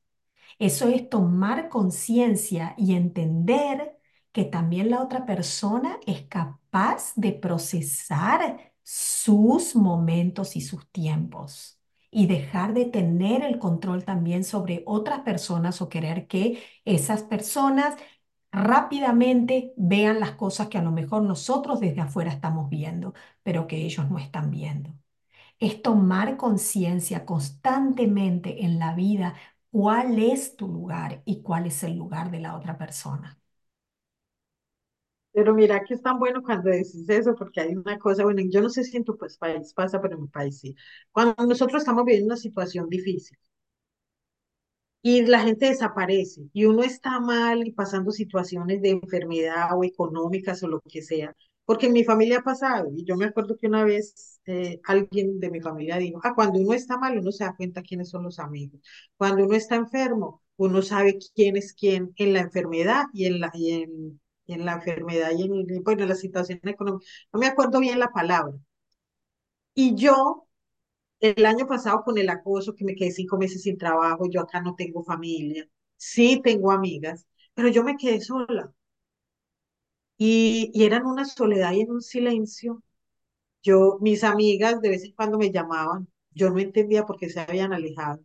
Eso es tomar conciencia y entender que también la otra persona es capaz de procesar sus momentos y sus tiempos y dejar de tener el control también sobre otras personas o querer que esas personas rápidamente vean las cosas que a lo mejor nosotros desde afuera estamos viendo, pero que ellos no están viendo es tomar conciencia constantemente en la vida cuál es tu lugar y cuál es el lugar de la otra persona. pero mira que es tan bueno cuando decís eso, porque hay una cosa, bueno, yo no sé si en tu pues, país pasa, pero en mi país sí. Cuando nosotros estamos viviendo una situación difícil, y la gente desaparece y uno está mal y pasando situaciones de enfermedad o económicas o lo que sea, porque en mi familia ha pasado y yo me acuerdo que una vez eh, alguien de mi familia dijo, ah, cuando uno está mal uno se da cuenta quiénes son los amigos, cuando uno está enfermo uno sabe quién es quién en la enfermedad y en la, y en, y en la enfermedad y en, bueno, en la situación económica, no me acuerdo bien la palabra. Y yo el año pasado con el acoso, que me quedé cinco meses sin trabajo, yo acá no tengo familia, sí tengo amigas, pero yo me quedé sola y, y eran una soledad y en un silencio. Yo, mis amigas de vez en cuando me llamaban, yo no entendía por qué se habían alejado.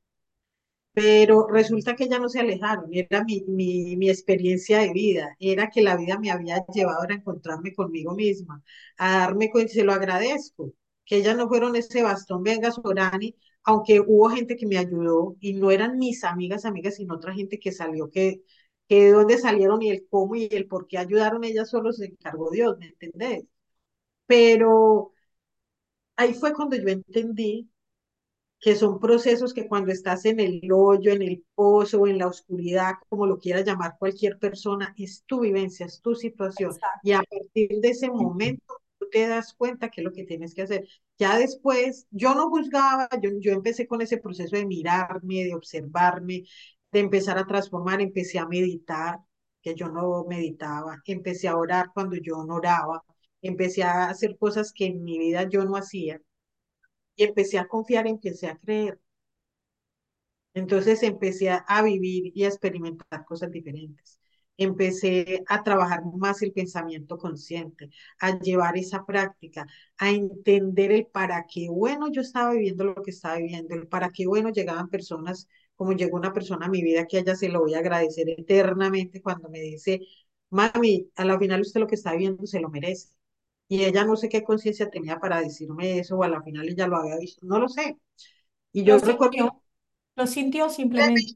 Pero resulta que ya no se alejaron, era mi, mi, mi experiencia de vida, era que la vida me había llevado a encontrarme conmigo misma, a darme cuenta, se lo agradezco, que ellas no fueron ese bastón, venga, Sorani, aunque hubo gente que me ayudó y no eran mis amigas, amigas, sino otra gente que salió, que, que de dónde salieron y el cómo y el por qué ayudaron ellas solo se encargó Dios, ¿me entendés? Pero ahí fue cuando yo entendí que son procesos que cuando estás en el hoyo, en el pozo en la oscuridad, como lo quiera llamar cualquier persona, es tu vivencia, es tu situación. Y a partir de ese momento, te das cuenta que es lo que tienes que hacer. Ya después, yo no juzgaba, yo, yo empecé con ese proceso de mirarme, de observarme, de empezar a transformar, empecé a meditar, que yo no meditaba, empecé a orar cuando yo no oraba, empecé a hacer cosas que en mi vida yo no hacía y empecé a confiar, empecé a creer. Entonces empecé a, vivir y a experimentar cosas diferentes. Empecé a trabajar más el pensamiento consciente, a llevar esa práctica, a entender el para qué bueno yo estaba viviendo lo que estaba viviendo, el para qué bueno llegaban personas, como llegó una persona a mi vida que a ella se lo voy a agradecer eternamente cuando me dice, mami, a la final usted lo que está viviendo se lo merece. Y ella no sé qué conciencia tenía para decirme eso, o a la final ella lo había visto, no lo sé. Y Lo yo recuerdo sintió, lo sintió simplemente.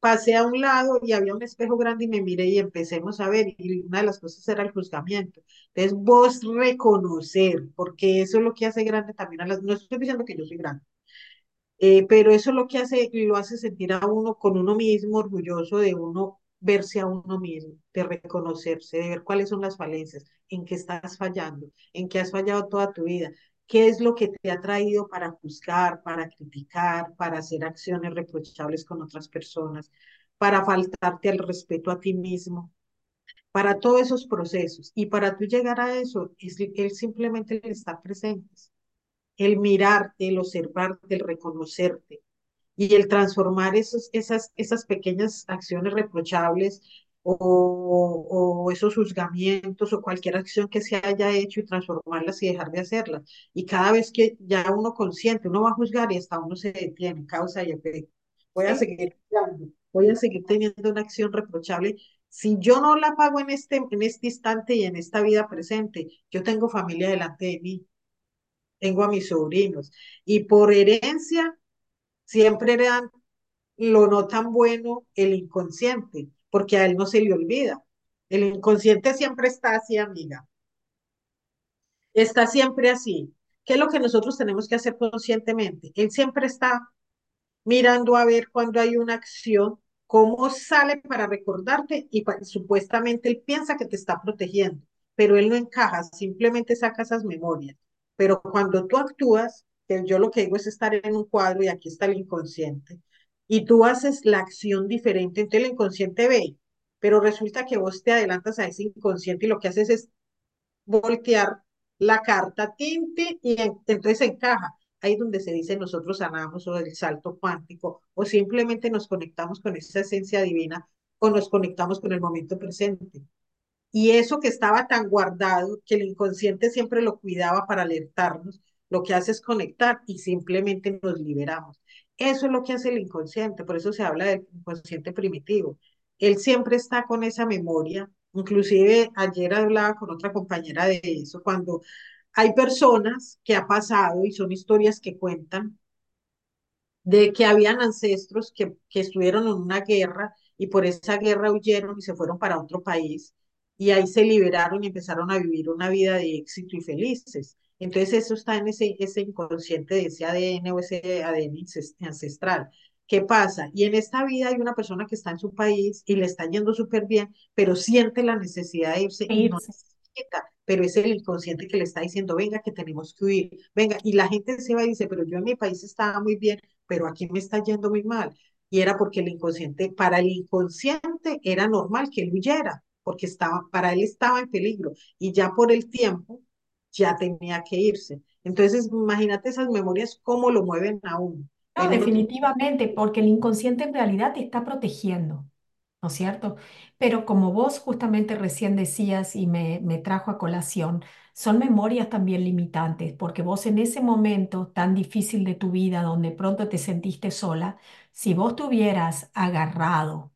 Pasé a un lado y había un espejo grande y me miré y empecemos a ver, y una de las cosas era el juzgamiento. Entonces, vos reconocer, porque eso es lo que hace grande también a las, no estoy diciendo que yo soy grande, eh, pero eso es lo que hace, lo hace sentir a uno con uno mismo, orgulloso de uno verse a uno mismo, de reconocerse, de ver cuáles son las falencias, en qué estás fallando, en qué has fallado toda tu vida, qué es lo que te ha traído para juzgar, para criticar, para hacer acciones reprochables con otras personas, para faltarte al respeto a ti mismo, para todos esos procesos. Y para tú llegar a eso, es, él simplemente el estar presentes, el mirarte, el observarte, el reconocerte y el transformar esos, esas, esas pequeñas acciones reprochables o, o, esos juzgamientos o cualquier acción que se haya hecho y transformarlas y dejar de hacerlas. Y cada vez que ya uno consciente, uno va a juzgar y hasta uno se detiene, causa y efecto. Voy a seguir voy a seguir teniendo una acción reprochable. Si yo no la pago en este, en este instante y en esta vida presente, yo tengo familia delante de mí, tengo a mis sobrinos y por herencia siempre heredan lo no tan bueno el inconsciente, porque a él no se le olvida. El inconsciente siempre está así, amiga. Está siempre así. ¿Qué es lo que nosotros tenemos que hacer conscientemente? Él siempre está mirando a ver cuando hay una acción, cómo sale para recordarte y supuestamente él piensa que te está protegiendo, pero él no encaja, simplemente saca esas memorias. Pero cuando tú actúas, yo lo que digo es estar en un cuadro y aquí está el inconsciente, y tú haces la acción diferente, entonces el inconsciente ve, pero resulta que vos te adelantas a ese inconsciente y lo que haces es voltear la carta tinte y en- entonces encaja. Ahí es donde se dice nosotros sanamos o el salto cuántico o simplemente nos conectamos con esa esencia divina o nos conectamos con el momento presente. Y eso que estaba tan guardado, que el inconsciente siempre lo cuidaba para alertarnos, lo que hace es conectar y simplemente nos liberamos. Eso es lo que hace el inconsciente, por eso se habla del inconsciente primitivo. Él siempre está con esa memoria. Inclusive ayer hablaba con otra compañera de eso, cuando hay personas que ha pasado y son historias que cuentan de que habían ancestros que, que estuvieron en una guerra y por esa guerra huyeron y se fueron para otro país y ahí se liberaron y empezaron a vivir una vida de éxito y felices. Entonces eso está en ese, ese inconsciente de ese ADN o ese ADN ancestral. ¿Qué pasa? Y en esta vida hay una persona que está en su país y le está yendo súper bien, pero siente la necesidad de irse y no necesita, pero es el inconsciente que le está diciendo, venga, que tenemos que huir, venga, y la gente se va y dice, pero yo en mi país estaba muy bien, pero aquí me está yendo muy mal. Y era porque el inconsciente, para el inconsciente era normal que él huyera, porque estaba, para él estaba en peligro, y ya por el tiempo ya tenía que irse. Entonces, imagínate esas memorias, cómo lo mueven a uno. No, definitivamente, porque el inconsciente en realidad te está protegiendo, ¿no es cierto? Pero como vos justamente recién decías y me, me trajo a colación, son memorias también limitantes, porque vos en ese momento tan difícil de tu vida, donde pronto te sentiste sola, si vos te hubieras agarrado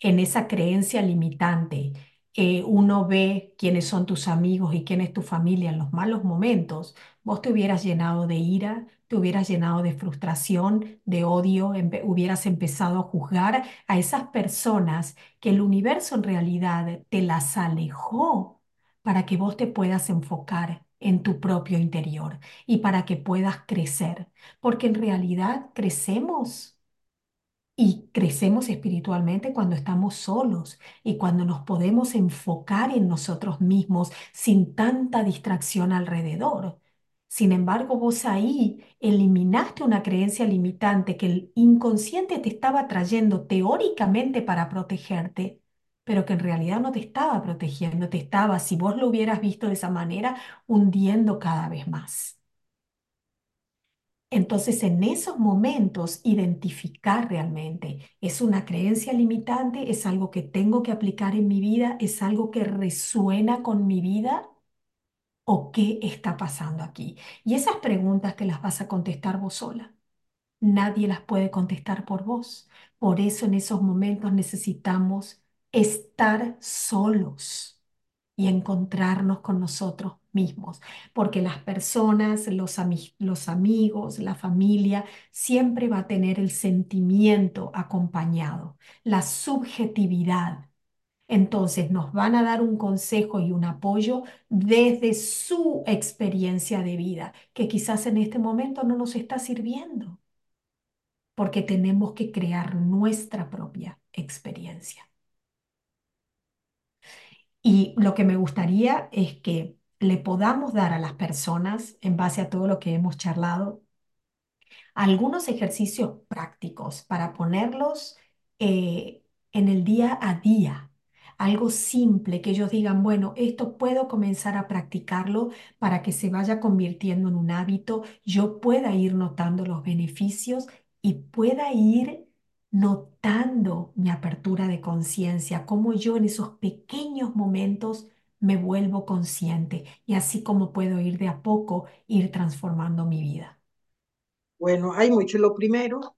en esa creencia limitante, eh, uno ve quiénes son tus amigos y quién es tu familia en los malos momentos, vos te hubieras llenado de ira, te hubieras llenado de frustración, de odio, hubieras empezado a juzgar a esas personas que el universo en realidad te las alejó para que vos te puedas enfocar en tu propio interior y para que puedas crecer, porque en realidad crecemos y crecemos espiritualmente cuando estamos solos y cuando nos podemos enfocar en nosotros mismos sin tanta distracción alrededor. Sin embargo, vos ahí eliminaste una creencia limitante que el inconsciente te estaba trayendo teóricamente para protegerte, pero que en realidad no te estaba protegiendo, te estaba, si vos lo hubieras visto de esa manera, hundiendo cada vez más. Entonces, en esos momentos, identificar realmente, ¿es una creencia limitante? ¿Es algo que tengo que aplicar en mi vida? ¿Es algo que resuena con mi vida? ¿O qué está pasando aquí? Y esas preguntas te las vas a contestar vos sola. Nadie las puede contestar por vos. Por eso en esos momentos necesitamos estar solos y encontrarnos con nosotros mismos, porque las personas, los, ami- los amigos, la familia, siempre va a tener el sentimiento acompañado, la subjetividad. Entonces nos van a dar un consejo y un apoyo desde su experiencia de vida, que quizás en este momento no nos está sirviendo, porque tenemos que crear nuestra propia experiencia. Y lo que me gustaría es que le podamos dar a las personas, en base a todo lo que hemos charlado, algunos ejercicios prácticos para ponerlos eh, en el día a día. Algo simple que ellos digan, bueno, esto puedo comenzar a practicarlo para que se vaya convirtiendo en un hábito, yo pueda ir notando los beneficios y pueda ir notando mi apertura de conciencia, cómo yo en esos pequeños momentos me vuelvo consciente y así como puedo ir de a poco, ir transformando mi vida. Bueno, hay mucho. Lo primero,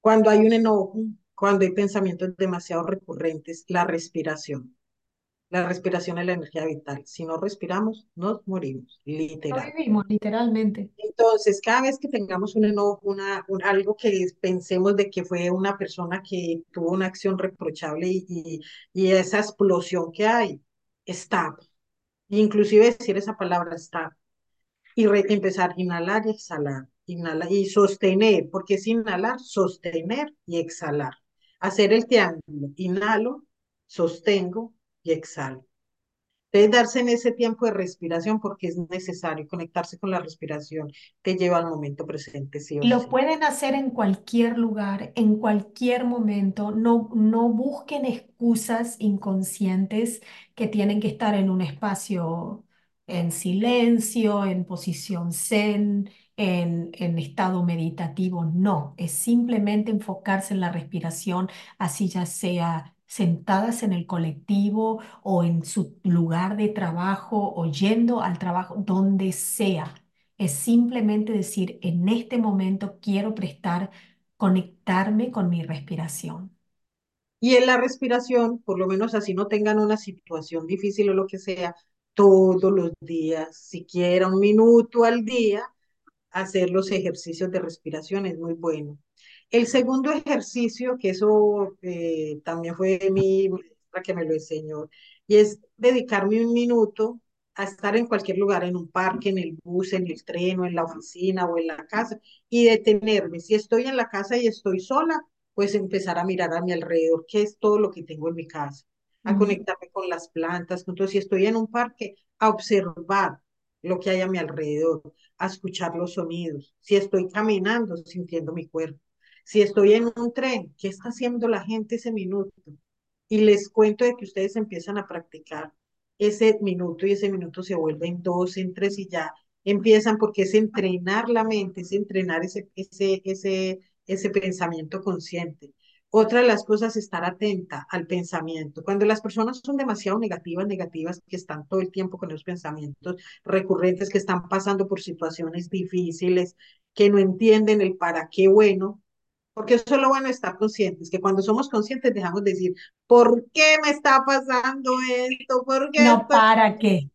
cuando hay un enojo, cuando hay pensamientos demasiado recurrentes, la respiración. La respiración es la energía vital. Si no respiramos, nos morimos, literal. vivimos literalmente. Entonces, cada vez que tengamos un enojo, una, un- algo que pensemos de que fue una persona que tuvo una acción reprochable y, y, y esa explosión que hay, stop. Inclusive decir esa palabra stop y re- empezar a inhalar y exhalar, inhalar y sostener, porque es inhalar, sostener y exhalar. Hacer el triángulo, inhalo, sostengo y exhalo. Entonces, darse en ese tiempo de respiración porque es necesario conectarse con la respiración, te lleva al momento presente, sí Lo sí. pueden hacer en cualquier lugar, en cualquier momento. No, no busquen excusas inconscientes que tienen que estar en un espacio en silencio, en posición zen, en, en estado meditativo. No, es simplemente enfocarse en la respiración, así ya sea sentadas en el colectivo o en su lugar de trabajo o yendo al trabajo, donde sea es simplemente decir, en este momento quiero prestar, conectarme con mi respiración. Y en la respiración, por lo menos así no tengan una situación difícil o lo que sea, todos los días, siquiera un minuto al día, hacer los ejercicios de respiración es muy bueno. El segundo ejercicio, que eso eh, también fue mi maestra que me lo enseñó, y es dedicarme un minuto a estar en cualquier lugar, en un parque, en el bus, en el tren o en la oficina o en la casa y detenerme. Si estoy en la casa y estoy sola, pues empezar a mirar a mi alrededor, qué es todo lo que tengo en mi casa, a conectarme con las plantas. Entonces, si estoy en un parque, a observar lo que hay a mi alrededor, a escuchar los sonidos. Si estoy caminando, sintiendo mi cuerpo. Si estoy en un tren, ¿qué está haciendo la gente ese minuto? Y les cuento de que ustedes empiezan a practicar ese minuto y ese minuto se vuelve en dos, en tres y ya empiezan porque es entrenar la mente, es entrenar ese, ese, ese, ese pensamiento consciente. Otra de las cosas es estar atenta al pensamiento. Cuando las personas son demasiado negativas, negativas, que están todo el tiempo con los pensamientos recurrentes, que están pasando por situaciones difíciles, que no entienden el para qué bueno, porque eso es lo bueno de estar conscientes, que cuando somos conscientes dejamos de decir, ¿por qué me está pasando esto? ¿Por qué No, estoy ¿para qué?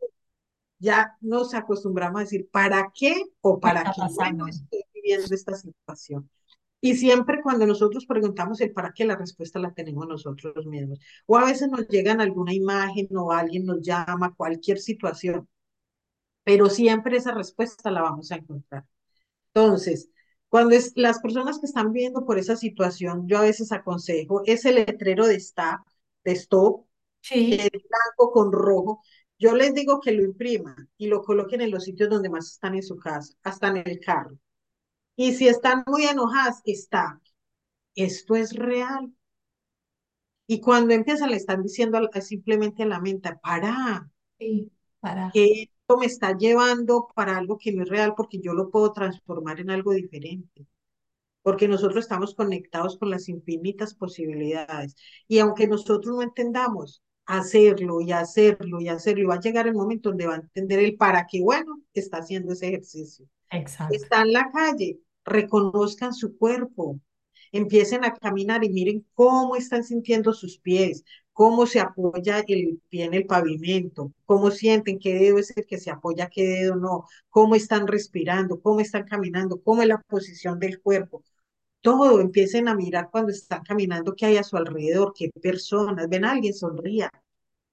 ya nos acostumbramos a decir, ¿para qué o ¿Qué para qué bueno estoy viviendo esta situación? Y siempre cuando nosotros preguntamos el para qué, la respuesta la tenemos nosotros mismos. O a veces nos llegan alguna imagen o alguien nos llama, cualquier situación, pero siempre esa respuesta la vamos a encontrar. Entonces, cuando es las personas que están viendo por esa situación, yo a veces aconsejo ese letrero de stop, de stop, Sí, blanco con rojo, yo les digo que lo impriman y lo coloquen en los sitios donde más están en su casa, hasta en el carro. Y si están muy enojadas, está, esto es real. Y cuando empiezan, le están diciendo simplemente a la mente, para, sí, para. Me está llevando para algo que no es real, porque yo lo puedo transformar en algo diferente. porque nosotros estamos conectados con las infinitas posibilidades. Y aunque nosotros no entendamos, hacerlo y hacerlo y hacerlo, y va a llegar el momento donde va a entender el para qué, bueno, está haciendo ese ejercicio. Exacto. Está en la calle, reconozcan su cuerpo, empiecen a caminar y miren cómo están sintiendo sus pies, cómo se apoya el pie en el pavimento, cómo sienten qué dedo es el que se apoya, qué dedo no, cómo están respirando, cómo están caminando, cómo es la posición del cuerpo todo, empiecen a mirar cuando están caminando qué hay a su alrededor, qué personas, ven a alguien, sonría.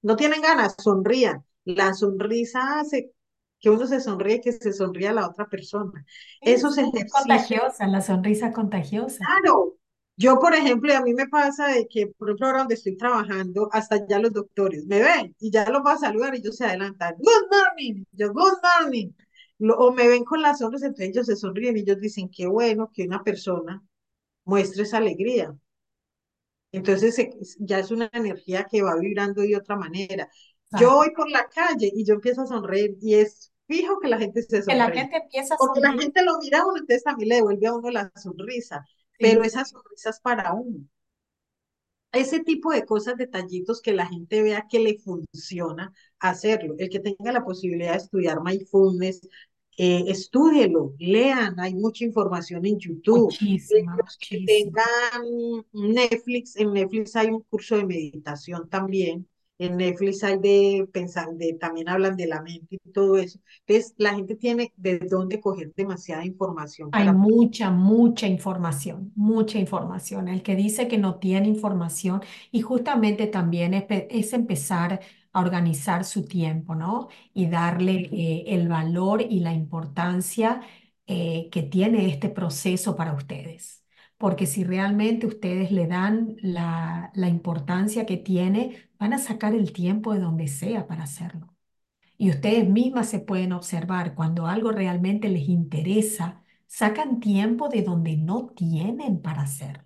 No tienen ganas, sonrían. La sonrisa hace que uno se sonríe, que se sonría a la otra persona. Sí, sí, es ejercicios, contagiosa, la sonrisa contagiosa. claro. Yo, por ejemplo, y a mí me pasa de que, por ejemplo, ahora donde estoy trabajando, hasta ya los doctores me ven y ya los voy a saludar y ellos se adelantan. Good morning, yo, good morning. Lo- o me ven con la sonrisa, entonces ellos se sonríen y ellos dicen, qué bueno que una persona muestre esa alegría. Entonces ya es una energía que va vibrando de otra manera. Yo voy por la calle y yo empiezo a sonreír y es fijo que la gente se Que la sonríe. gente empieza a Porque la sonreír. gente lo mira a uno, entonces también le devuelve a uno la sonrisa. Pero Sí, esa sonrisa es para uno. Ese tipo de cosas, detallitos que la gente vea que le funciona hacerlo. El que tenga la posibilidad de estudiar mindfulness, eh, estúdielo, lean, hay mucha información en YouTube. Muchísima, Los que muchísima. tengan Netflix, en Netflix hay un curso de meditación también. En Netflix hay de pensar, de, también hablan de la mente y todo eso. Entonces, la gente tiene de dónde coger demasiada información Hay para mucha, mucha información, mucha información. El que dice que no tiene información y justamente también es, es empezar a organizar su tiempo, ¿no? Y darle eh, el valor y la importancia eh, que tiene este proceso para ustedes. Porque si realmente ustedes le dan la, la importancia que tiene, van a sacar el tiempo de donde sea para hacerlo. Y ustedes mismas se pueden observar cuando algo realmente les interesa, sacan tiempo de donde no tienen para hacerlo.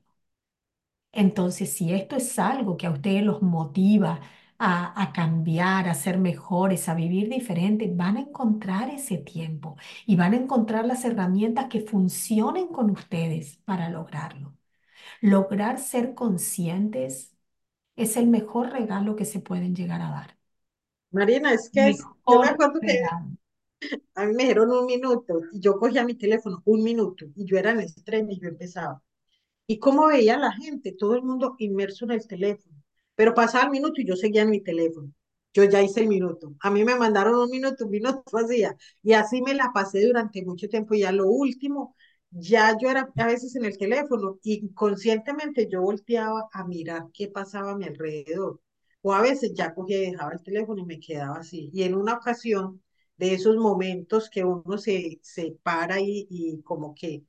Entonces, si esto es algo que a ustedes los motiva a, a cambiar, a ser mejores, a vivir diferente, van a encontrar ese tiempo y van a encontrar las herramientas que funcionen con ustedes para lograrlo. Lograr ser conscientes es el mejor regalo que se pueden llegar a dar. Marina, es que es, yo me acuerdo que. A mí me dijeron un minuto y yo cogía mi teléfono, un minuto, y yo era en el tren y yo empezaba. ¿Y cómo veía la gente? Todo el mundo inmerso en el teléfono. Pero pasaba el minuto y yo seguía en mi teléfono. Yo ya hice el minuto. A mí me mandaron un minuto, un minuto hacía. Y así me la pasé durante mucho tiempo. Y a lo último, ya yo era a veces en el teléfono y conscientemente yo volteaba a mirar qué pasaba a mi alrededor. o a veces ya cogía y dejaba el teléfono y me quedaba así. Y en una ocasión de esos momentos que uno se, se para y, y como que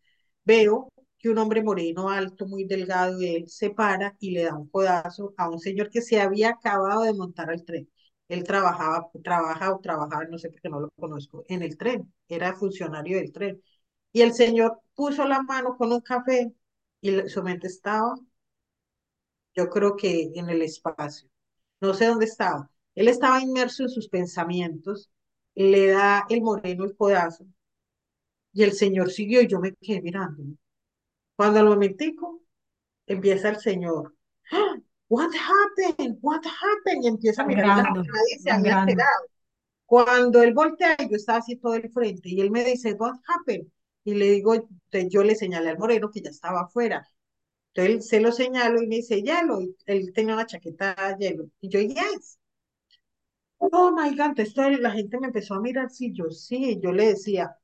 veo que un hombre moreno, alto, muy delgado, él se para y le da un codazo a un señor que se había acabado de montar al tren. Él trabajaba, trabaja o trabajaba, no sé por qué no lo conozco, en el tren, era funcionario del tren. Y el señor puso la mano con un café y su mente estaba, yo creo que en el espacio. No sé dónde estaba. Él estaba inmerso en sus pensamientos, le da el moreno el codazo y el señor siguió y yo me quedé mirando. Cuando al momentico empieza el señor, ¡Ah! What happened? What happened? Y empieza a mirar se había enterado. Cuando él voltea, yo estaba así todo el frente y él me dice, What happened? Y le digo, yo le señalé al moreno que ya estaba afuera. Entonces se lo señalo y me dice, hielo. Y él tenía una chaqueta de hielo. Y yo, yes. Oh my God, entonces la gente me empezó a mirar, sí, yo sí, yo le decía,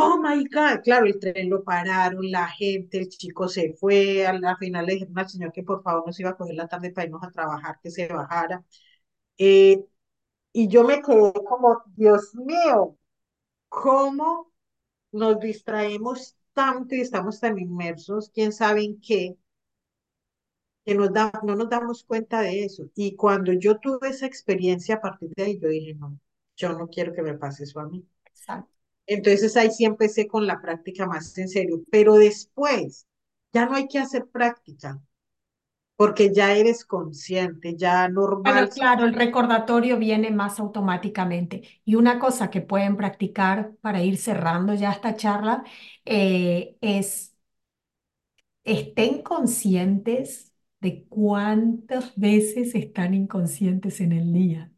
oh my God, claro, el tren lo pararon, la gente, el chico se fue, al final le dijeron al señor que por favor nos iba a coger la tarde para irnos a trabajar, que se bajara. Eh, y yo me quedé como, Dios mío, ¿cómo nos distraemos tanto y estamos tan inmersos, quién sabe en qué, que nos da, no nos damos cuenta de eso. Y cuando yo tuve esa experiencia a partir de ahí, yo dije, no, yo no quiero que me pase eso a mí. Exacto. Entonces ahí sí empecé con la práctica más en serio, pero después ya no hay que hacer práctica, porque ya eres consciente, ya normal. Bueno, claro, el recordatorio viene más automáticamente. Y una cosa que pueden practicar para ir cerrando ya esta charla eh, es estén conscientes de cuántas veces están inconscientes en el día.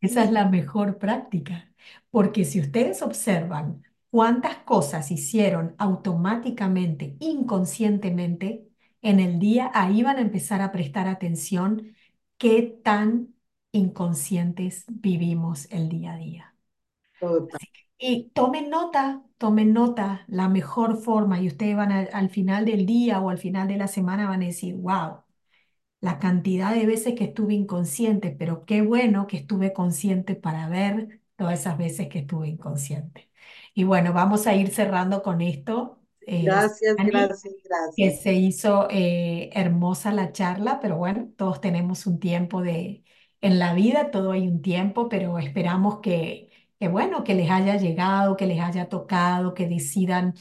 Esa es la mejor práctica, porque si ustedes observan cuántas cosas hicieron automáticamente, inconscientemente en el día, ahí van a empezar a prestar atención qué tan inconscientes vivimos el día a día. Total. Y tomen nota, tomen nota, la mejor forma, y ustedes van a- al final del día o al final de la semana van a decir, wow, la cantidad de veces que estuve inconsciente, pero qué bueno que estuve consciente para ver todas esas veces que estuve inconsciente. Y bueno, vamos a ir cerrando con esto. Eh, Gracias, Ani gracias, que gracias. se hizo eh, hermosa la charla, pero bueno, todos tenemos un tiempo de, en la vida, todo hay un tiempo, pero esperamos que, que bueno, que les haya llegado, que les haya tocado, que decidan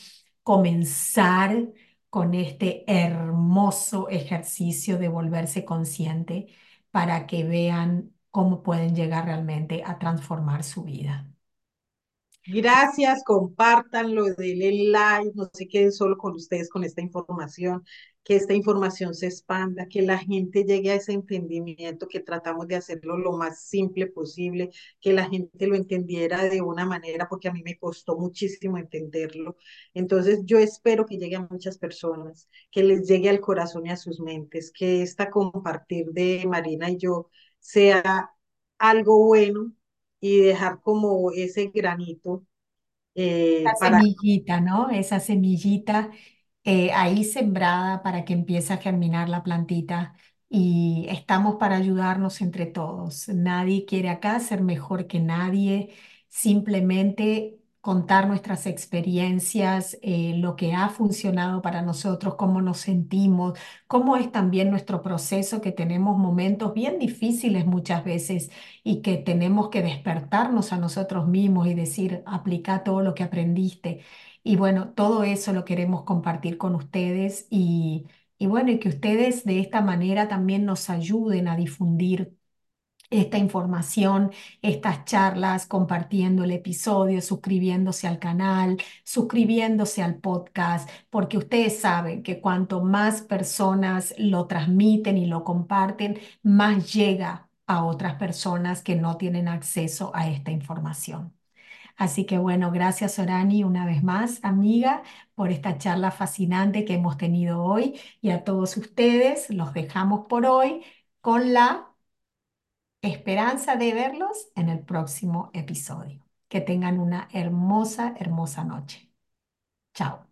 comenzar con este hermoso ejercicio de volverse consciente para que vean cómo pueden llegar realmente a transformar su vida. Gracias, compártanlo, denle like, no se queden solo con ustedes con esta información, que esta información se expanda, que la gente llegue a ese entendimiento, que tratamos de hacerlo lo más simple posible, que la gente lo entendiera de una manera, porque a mí me costó muchísimo entenderlo. Entonces, yo espero que llegue a muchas personas, que les llegue al corazón y a sus mentes, que esta compartir de Marina y yo sea algo bueno y dejar como ese granito eh, para semillita, ¿no? Esa semillita eh, ahí sembrada para que empiece a germinar la plantita y estamos para ayudarnos entre todos. Nadie quiere acá ser mejor que nadie, simplemente contar nuestras experiencias, eh, lo que ha funcionado para nosotros, cómo nos sentimos, cómo es también nuestro proceso, que tenemos momentos bien difíciles muchas veces y que tenemos que despertarnos a nosotros mismos y decir, aplica todo lo que aprendiste. Y bueno, todo eso lo queremos compartir con ustedes y, y bueno, y que ustedes de esta manera también nos ayuden a difundir esta información, estas charlas, compartiendo el episodio, suscribiéndose al canal, suscribiéndose al podcast, porque ustedes saben que cuanto más personas lo transmiten y lo comparten, más llega a otras personas que no tienen acceso a esta información. Así que bueno, gracias Orani una vez más, amiga, por esta charla fascinante que hemos tenido hoy y a todos ustedes los dejamos por hoy con la esperanza de verlos en el próximo episodio. Que tengan una hermosa, hermosa noche. Chao.